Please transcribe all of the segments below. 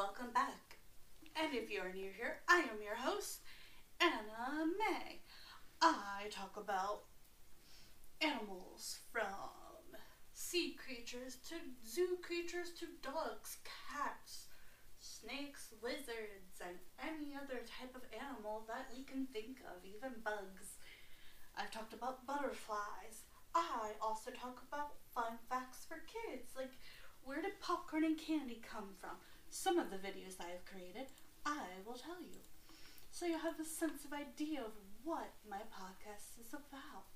welcome back. And if you are new here, I am your host, Anna May. I talk about animals from sea creatures to zoo creatures to dogs, cats, snakes, lizards, and any other type of animal that we can think of, even bugs. I've talked about butterflies. I also talk about fun facts for kids, like where did popcorn and candy come from? Some of the videos I have created, I will tell you. So you have a sense of idea of what my podcast is about.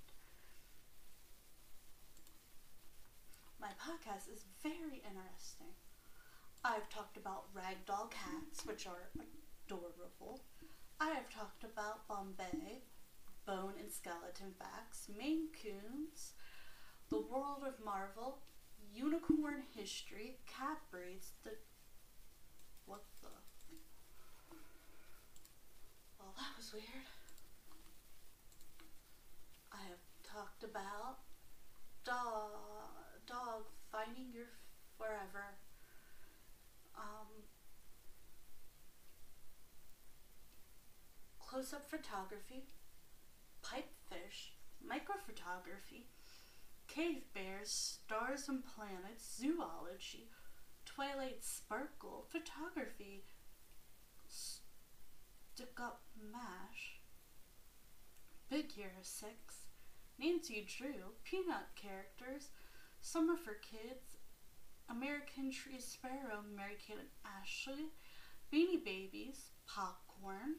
My podcast is very interesting. I've talked about ragdoll cats, which are adorable. I have talked about Bombay, bone and skeleton facts, Maine Coons, the world of Marvel, unicorn history, cat breeds, the what the Well that was weird. I have talked about dog dog finding your forever. Um close up photography, pipefish, microphotography, cave bears, stars and planets, zoology, twilight sparkle, photography, stick up mash, big year six, Nancy Drew, peanut characters, summer for kids, American Tree Sparrow, Mary Kate and Ashley, Beanie Babies, popcorn,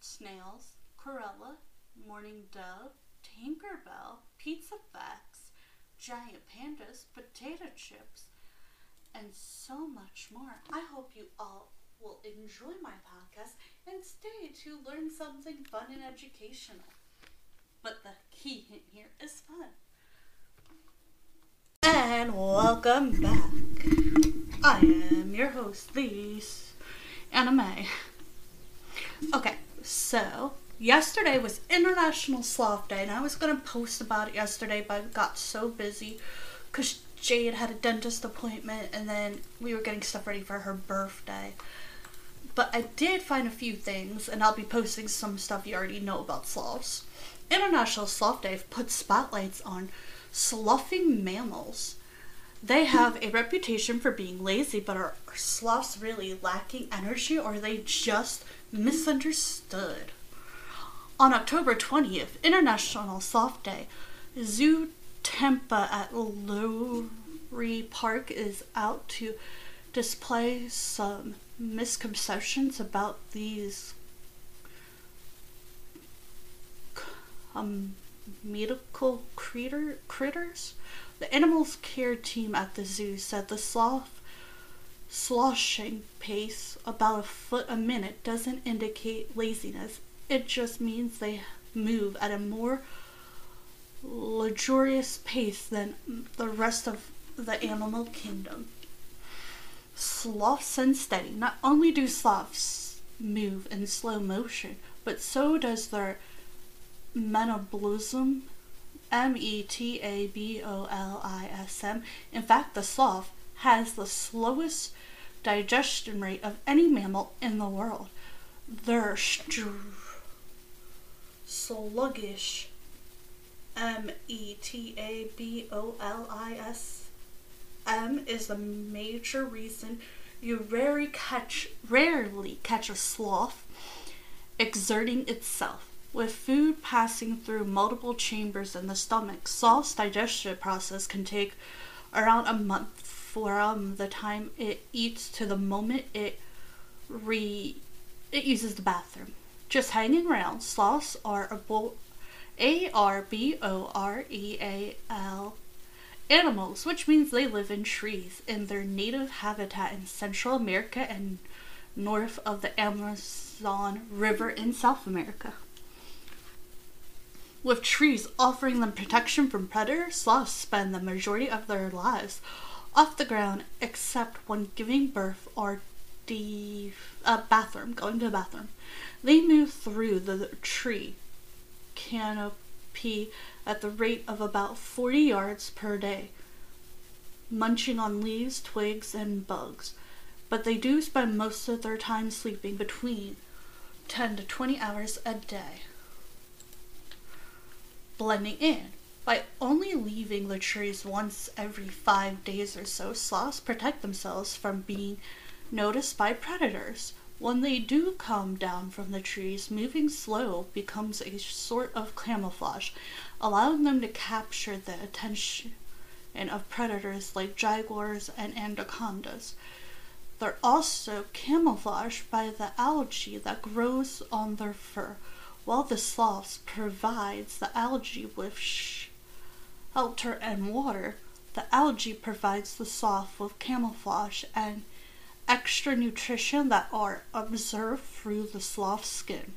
snails, Corella, Mourning Dove, Tinkerbell, Pizza Facts, Giant Pandas, Potato Chips, and so much more. I hope you all will enjoy my podcast and stay to learn something fun and educational. But the key hint here is fun. And welcome back. I am your host, these Anna May. Okay, so yesterday was International Sloth Day, and I was gonna post about it yesterday, but I got so busy because Jade had a dentist appointment, and then we were getting stuff ready for her birthday. But I did find a few things, and I'll be posting some stuff you already know about sloths. International Sloth Day puts spotlights on sloughing mammals. They have a reputation for being lazy, but are sloths really lacking energy, or are they just misunderstood? On October 20th, International Sloth Day, Zoo Tampa at Lowry Park is out to display some misconceptions about these um, medical critter, critters. The animals care team at the zoo said the sloth sloshing pace about a foot a minute doesn't indicate laziness. It just means they move at a more luxurious pace than the rest of the animal kingdom. Sloths and steady. Not only do sloths move in slow motion, but so does their metabolism. M E T A B O L I S M. In fact, the sloth has the slowest digestion rate of any mammal in the world. They're str- sluggish. M E T A B O L I S M is the major reason you rarely catch rarely catch a sloth exerting itself. With food passing through multiple chambers in the stomach, sloth's digestion process can take around a month from the time it eats to the moment it re it uses the bathroom. Just hanging around, sloths are a R B O R E A L animals, which means they live in trees in their native habitat in Central America and north of the Amazon River in South America. With trees offering them protection from predators, sloths spend the majority of their lives off the ground except when giving birth or the uh, bathroom, going to the bathroom. They move through the tree canopy at the rate of about 40 yards per day. munching on leaves, twigs, and bugs, but they do spend most of their time sleeping between 10 to 20 hours a day. Blending in. By only leaving the trees once every five days or so, sloths protect themselves from being noticed by predators. When they do come down from the trees, moving slow becomes a sort of camouflage, allowing them to capture the attention of predators like jaguars and anacondas. They're also camouflaged by the algae that grows on their fur, while the sloth provides the algae with shelter and water. The algae provides the sloth with camouflage and extra nutrition that are observed through the sloth skin.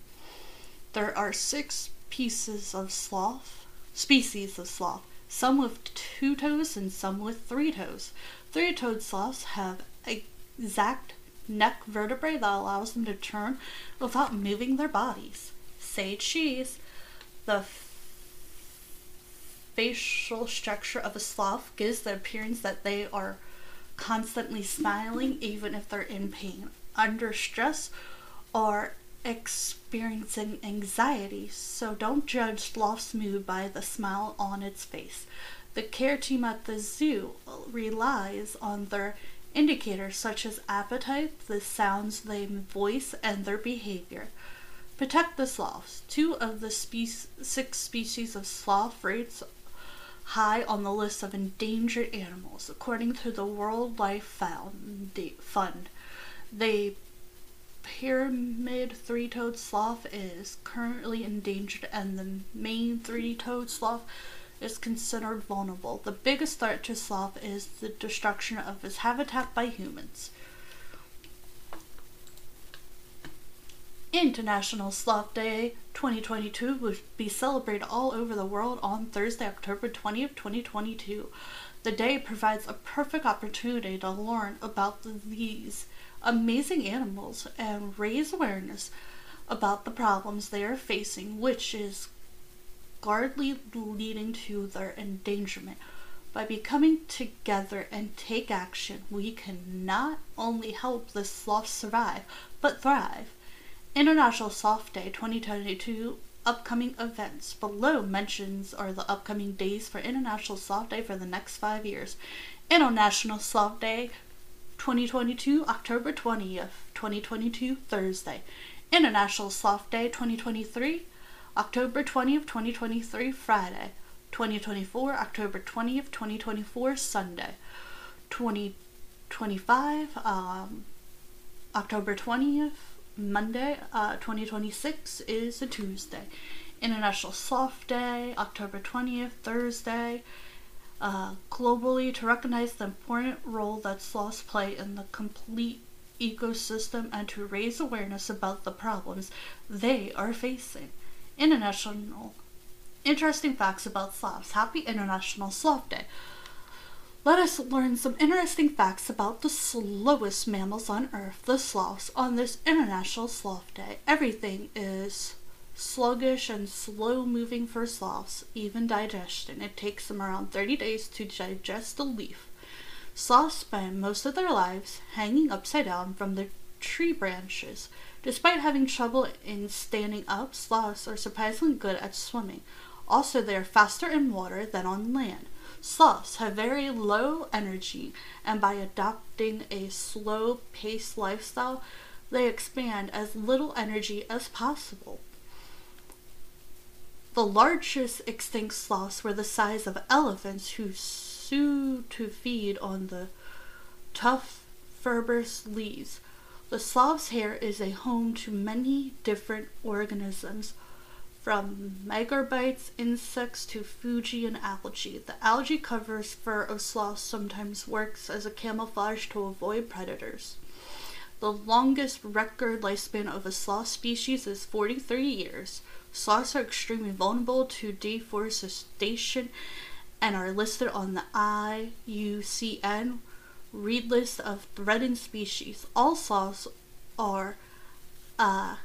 There are six pieces of sloth, species of sloth, some with two toes and some with three toes. Three-toed sloths have exact neck vertebrae that allows them to turn without moving their bodies. Say cheese. The facial structure of a sloth gives the appearance that they are constantly smiling even if they're in pain, under stress, or experiencing anxiety. So don't judge sloth's mood by the smile on its face. The care team at the zoo relies on their indicators such as appetite, the sounds they voice, and their behavior. Protect the sloths. Two of the spe- six species of sloth rates high on the list of endangered animals, according to the World Life Fund. The pygmy three-toed sloth is currently endangered, and the maned three-toed sloth is considered vulnerable. The biggest threat to sloth is the destruction of its habitat by humans. International Sloth Day 2022 will be celebrated all over the world on Thursday, October 20th, 2022. The day provides a perfect opportunity to learn about these amazing animals and raise awareness about the problems they are facing, which is guardly leading to their endangerment. By becoming together and take action, we can not only help the sloth survive, but thrive. International Soft Day 2022 upcoming events. Below mentions are the upcoming days for International Soft Day for the next five years. International Soft Day 2022, October 20th, 2022, Thursday. International Soft Day 2023, October 20th, 2023, Friday. 2024, October 20th, 2024, Sunday. 2025, um, October 20th, Monday, uh, 2026 is a Tuesday. International Soft Day, October 20th, Thursday. Uh, globally, to recognize the important role that sloths play in the complete ecosystem and to raise awareness about the problems they are facing. International Interesting facts about sloths. Happy International Sloth Day let us learn some interesting facts about the slowest mammals on Earth, the sloths, on this International Sloth Day. Everything is sluggish and slow moving for sloths, even digestion. It takes them around 30 days to digest a leaf. Sloths spend most of their lives hanging upside down from the tree branches. Despite having trouble in standing up, sloths are surprisingly good at swimming. Also, they are faster in water than on land. Sloths have very low energy, and by adopting a slow paced lifestyle, they expand as little energy as possible. The largest extinct sloths were the size of elephants who sue to feed on the tough fibrous leaves. The sloth's hair is a home to many different organisms, from megabytes insects to fungi and algae. The algae covers fur of sloths sometimes works as a camouflage to avoid predators. The longest record lifespan of a sloth species is 43 years. Sloths are extremely vulnerable to deforestation and are listed on the IUCN Red List of Threatened Species. All sloths are uh,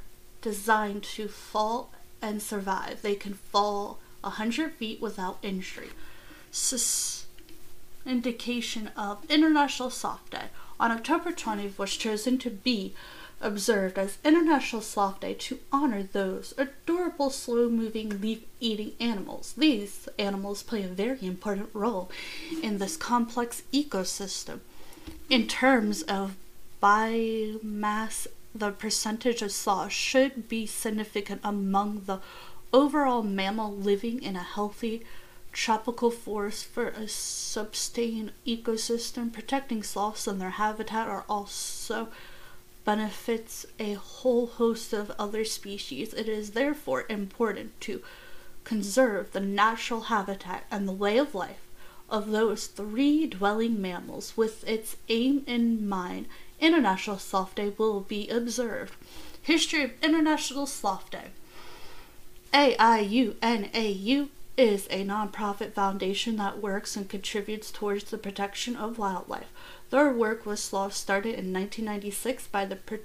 designed to fall and survive. They can fall 100 feet without injury. Sus- indication of International Sloth Day on October 20th was chosen to be observed as International Sloth Day to honor those adorable slow moving leaf eating animals. These animals play a very important role in this complex ecosystem. In terms of biomass, the percentage of sloths should be significant among the overall mammal living in a healthy tropical forest for a sustained ecosystem. Protecting sloths and their habitat are also benefits a whole host of other species. It is therefore important to conserve the natural habitat and the way of life of those three dwelling mammals. With its aim in mind, International Sloth Day will be observed. History of International Sloth Day. AIUNAU is a nonprofit foundation that works and contributes towards the protection of wildlife. Their work with sloths started in 1996 by the Pro-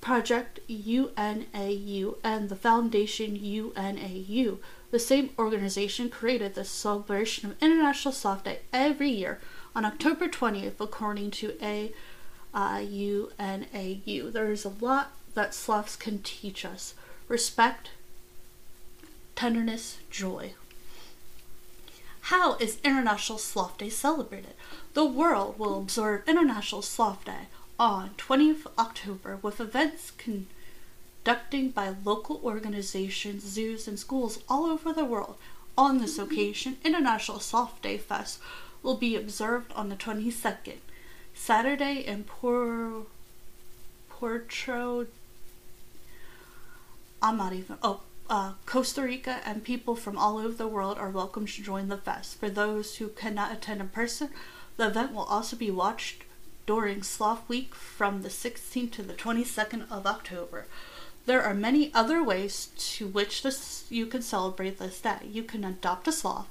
Project UNAU and the Foundation UNAU. The same organization created the celebration of International Sloth Day every year on October 20th, according to AIUNAU. There is a lot that sloths can teach us respect, tenderness, joy. How is International Sloth Day celebrated? The world will observe International Sloth Day on 20th October with events conducted by local organizations, zoos, and schools all over the world. On this occasion, International Sloth Day Fest will be observed on the 22nd, Saturday in Por- Porto. I'm not even. Oh, uh, Costa Rica and people from all over the world are welcome to join the fest. For those who cannot attend in person, the event will also be watched during Sloth Week from the 16th to the 22nd of October. There are many other ways to which this you can celebrate this day. You can adopt a sloth,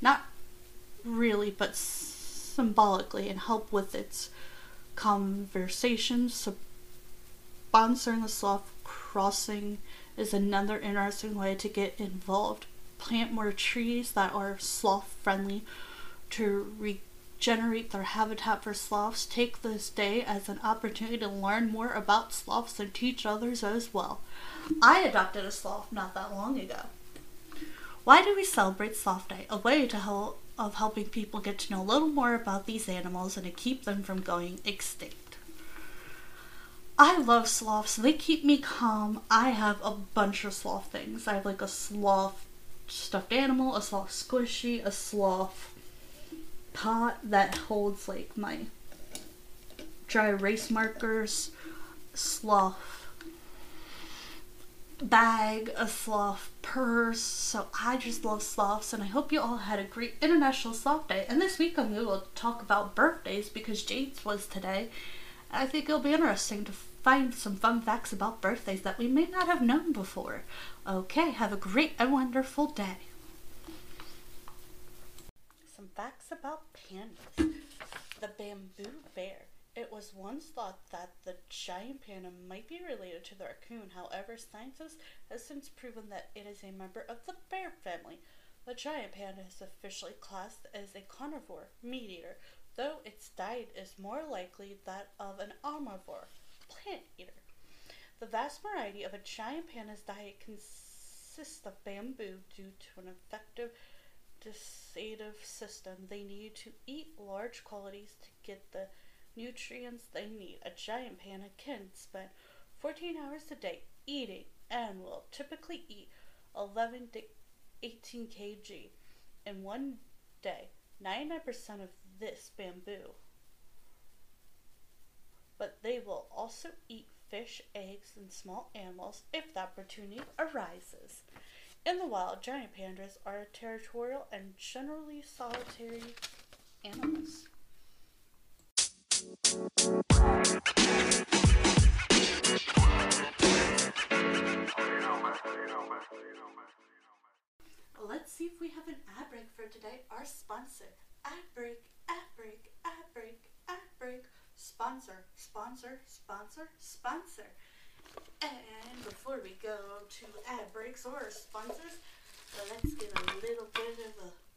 not really, but symbolically, and help with its conversations. Sponsoring the sloth crossing is another interesting way to get involved. Plant more trees that are sloth friendly to regenerate their habitat for sloths. Take this day as an opportunity to learn more about sloths and teach others as well. I adopted a sloth not that long ago. Why do we celebrate Sloth Day? A way to help of helping people get to know a little more about these animals and to keep them from going extinct. I love sloths. They keep me calm. I have a bunch of sloth things. I have like a sloth stuffed animal, a sloth squishy, a sloth pot that holds like my dry erase markers, sloth bag, a sloth purse. So I just love sloths and I hope you all had a great International Sloth Day. And this week I'm going to talk about birthdays because Jade's was today. I think it'll be interesting to find some fun facts about birthdays that we may not have known before. Okay, have a great and wonderful day. Some facts about pandas. The bamboo bear. It was once thought that the giant panda might be related to the raccoon. However, scientists have since proven that it is a member of the bear family. The giant panda is officially classed as a carnivore meat eater, though its diet is more likely that of an omnivore plant eater. The vast variety of a giant panda's diet consists of bamboo due to an effective digestive system. They need to eat large quantities to get the nutrients they need. A giant panda can spend 14 hours a day eating and will typically eat 11 to 18 kg in one day. 99% of this bamboo but they will also eat fish, eggs, and small animals if the opportunity arises. In the wild, giant pandas are territorial and generally solitary animals. Let's see if we have an ad break for today. Our sponsor, ad break, ad break, ad break, ad break sponsor, sponsor, sponsor, sponsor. And before we go to ad breaks or sponsors, let's get a little bit of a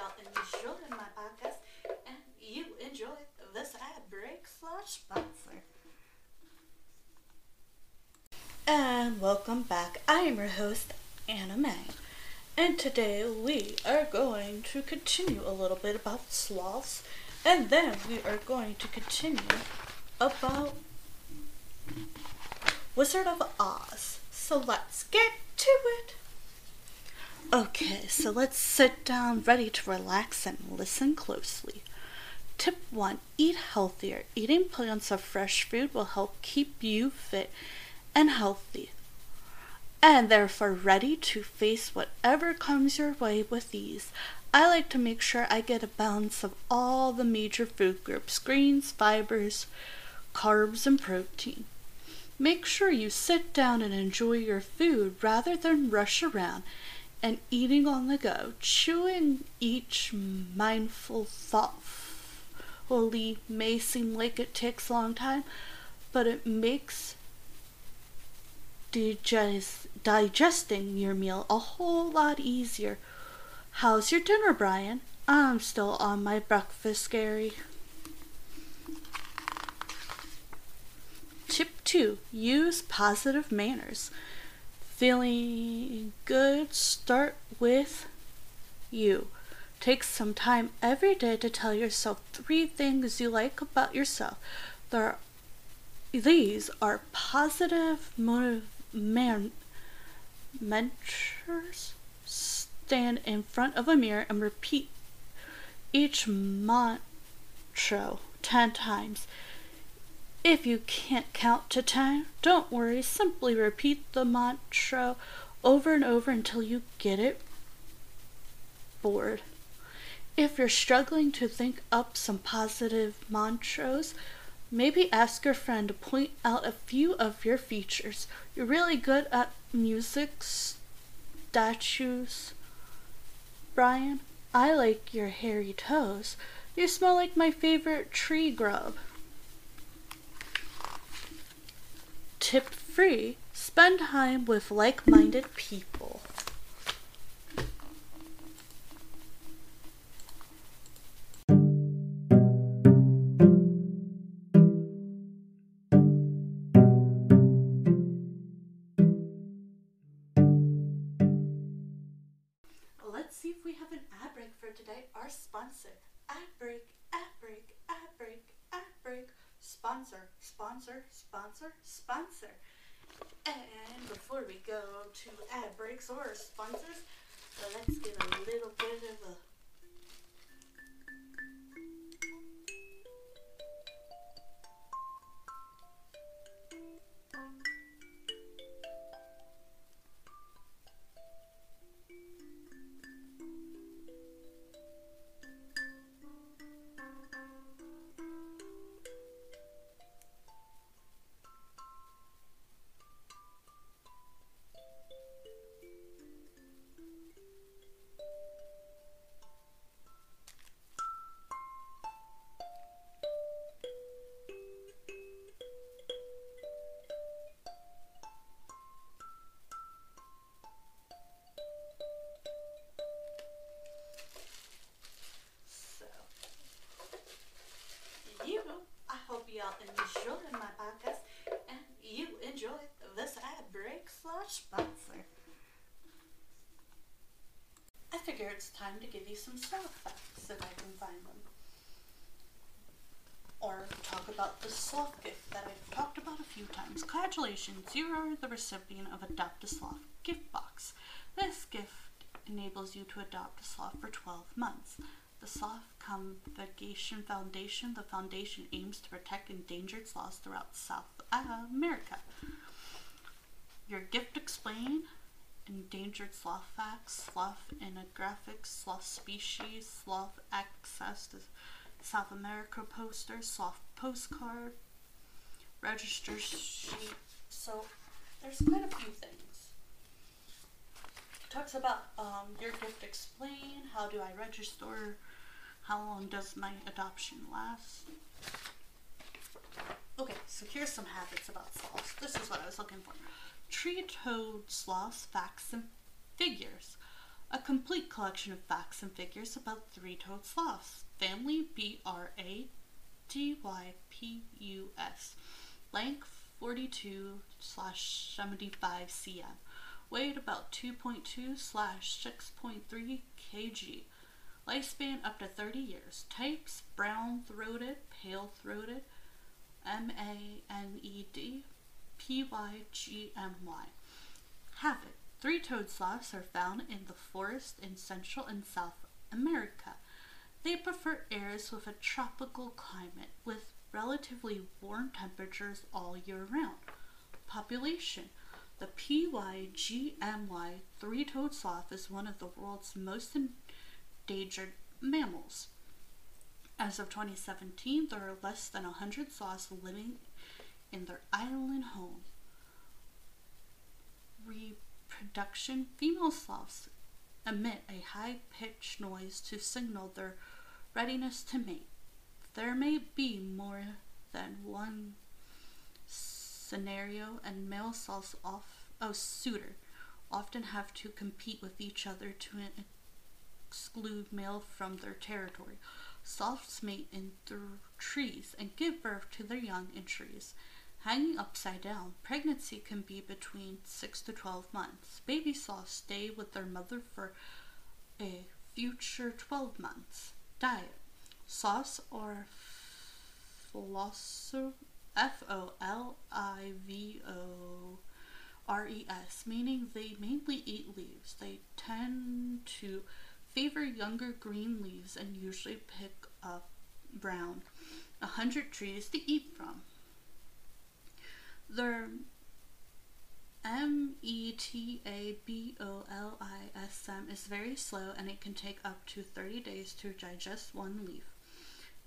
y'all enjoy my podcast and you enjoy this ad break slash sponsor. And welcome back. I am your host, Anna May. And today we are going to continue a little bit about sloths, and then we are going to continue about Wizard of Oz. So let's get to it. Okay, so let's sit down ready to relax and listen closely. Tip 1 Eat healthier. Eating plants of fresh food will help keep you fit and healthy and therefore ready to face whatever comes your way with ease. I like to make sure I get a balance of all the major food groups greens, fibers, carbs, and protein. Make sure you sit down and enjoy your food rather than rush around and eating on the go, chewing each mindful thought. thoughtfully may seem like it takes a long time, but it makes digest, digesting your meal a whole lot easier. How's your dinner, Brian? I'm still on my breakfast, Gary. Tip 2 Use positive manners. Feeling good, start with you. Take some time every day to tell yourself three things you like about yourself. There are, these are positive motiv- man- mentors. Stand in front of a mirror and repeat each mantra 10 times. If you can't count to 10, don't worry, simply repeat the mantra over and over until you get it bored. If you're struggling to think up some positive mantras, maybe ask your friend to point out a few of your features. You're really good at music, statues. Brian, I like your hairy toes. You smell like my favorite tree grub. Tip free, spend time with like minded people. Let's see if we have an ad break for today. Our sponsor. Ad break, ad break, ad break, ad break. Sponsor, sponsor, sponsor. And before we go to ad breaks or sponsors, let's get a little bit of a time to give you some sloth facts if I can find them. Or talk about the sloth gift that I've talked about a few times. Congratulations, you are the recipient of Adopt a Sloth gift box. This gift enables you to adopt a sloth for 12 months. The Sloth Conservation Foundation, the foundation aims to protect endangered sloths throughout South uh, America. Your gift explain endangered sloth facts, sloth ethnographics, sloth species, sloth access to South America poster, sloth postcard, register sheet. So there's quite a few things. Talks about um, your gift explain how do i register how long does my adoption last? Okay so here's some habits about sloths. This is what i was looking for tree-toed sloths facts and figures a complete collection of facts and figures about three-toed sloths. Family B R A D Y P U S. Length 42 slash 75 cm. Weight about 2.2 slash 6.3 kg. Lifespan up to 30 years. Types brown throated, pale throated, M A N E D, P Y G M Y. Habit Three toed sloths are found in the forest in Central and South America. They prefer areas with a tropical climate with relatively warm temperatures all year round. Population The PYGMY three toed sloth is one of the world's most endangered mammals. As of 2017, there are less than 100 sloths living in their island home. Reproduction Female sloths emit a high pitched noise to signal their readiness to mate. There may be more than one scenario, and male sloths off oh suitor often have to compete with each other to exclude male from their territory. Sloths mate in th- trees and give birth to their young in trees. Hanging upside down, pregnancy can be between 6 to 12 months. Baby sloths stay with their mother for a future 12 months. Diet Sloths or philosopher F O L I V O R E S, meaning they mainly eat leaves. They tend to favor younger green leaves and usually pick up brown, a hundred trees to eat from. Their M E T A B O L I S M is very slow and it can take up to 30 days to digest one leaf.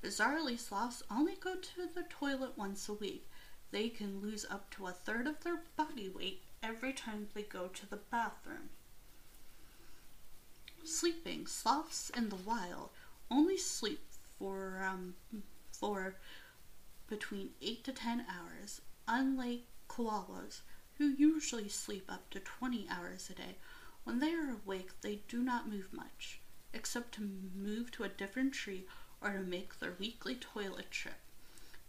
Bizarrely, sloths only go to the toilet once a week. They can lose up to a third of their body weight every time they go to the bathroom. Sleeping. Sloths in the wild only sleep for um, for between 8 to 10 hours, unlike koalas, who usually sleep up to 20 hours a day. When they are awake, they do not move much, except to move to a different tree or to make their weekly toilet trip.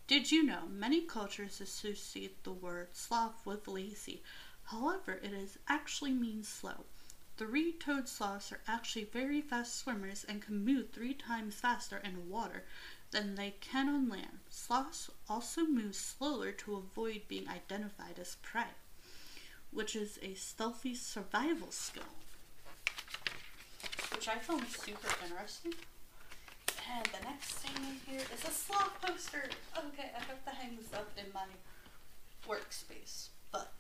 Did you know many cultures associate the word sloth with lazy? However, it is actually means slow. Three-toed sloths are actually very fast swimmers and can move three times faster in water than they can on land. Sloths also move slower to avoid being identified as prey, which is a stealthy survival skill, which I found super interesting. And the next thing in here is a sloth poster. Okay, I have to hang this up in my workspace, but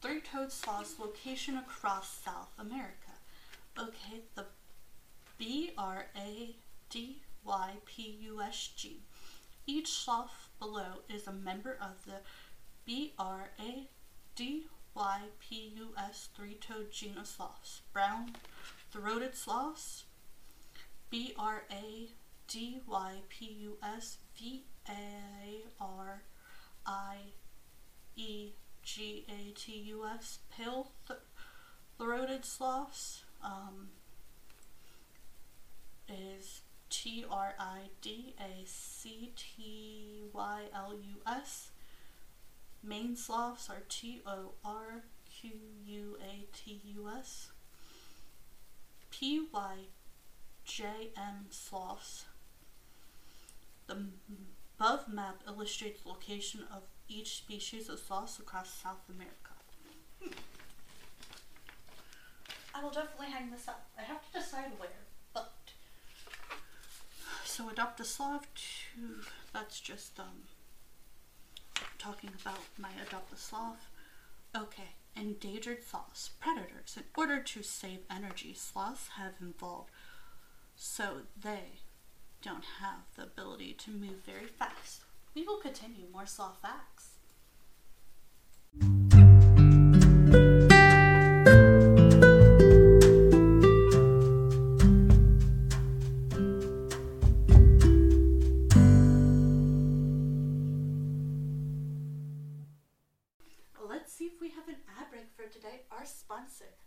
three-toed sloths location across South America. Okay, the B R A D Y P U S G. Each sloth below is a member of the B R A D Y P U S three-toed genus sloths. Brown throated sloths, B R A D Y P U S V A R I E G A T U S, pale th- throated sloths um, is T R I D A C T Y L U S. Maned sloths are T O R Q U A T U S. P Y J M sloths. The above map illustrates the location of each species of sloths across South America. Hmm. I will definitely hang this up. I have to decide where, so adopt a sloth to that's just um talking about my adopt a sloth. Okay, endangered sloths, predators. In order to save energy, sloths have evolved so they don't have the ability to move very fast. We will continue more sloth facts. Let's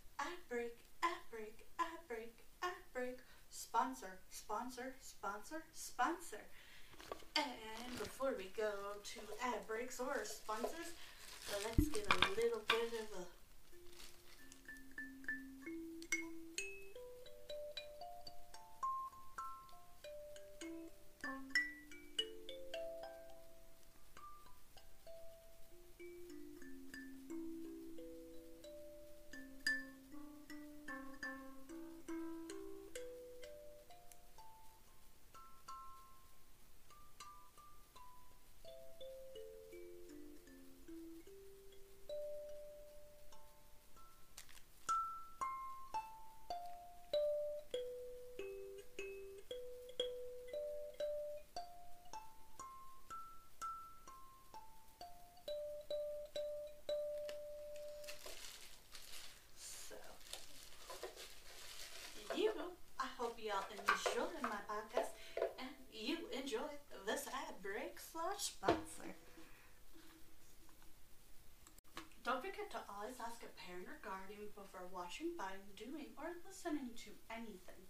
parent or guardian before watching, buying, doing, or listening to anything.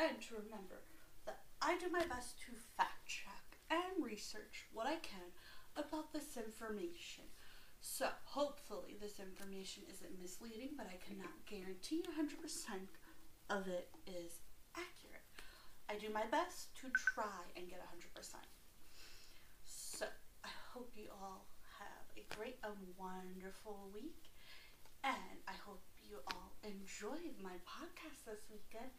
And to remember that I do my best to fact check and research what I can about this information. So, hopefully, this information isn't misleading, but I cannot guarantee 100% of it is accurate. I do my best to try and get 100%. So, I hope you all have a great and wonderful week. And I hope you all enjoyed my podcast this weekend.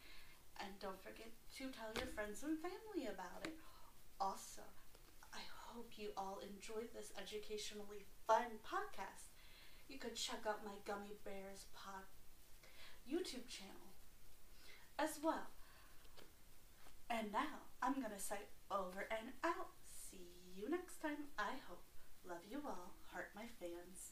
And don't forget to tell your friends and family about it. Also, I hope you all enjoyed this educationally fun podcast. You could check out my Gummy Bears pod YouTube channel as well. And now I'm gonna say over and out. See you next time. I hope. Love you all. Heart my fans.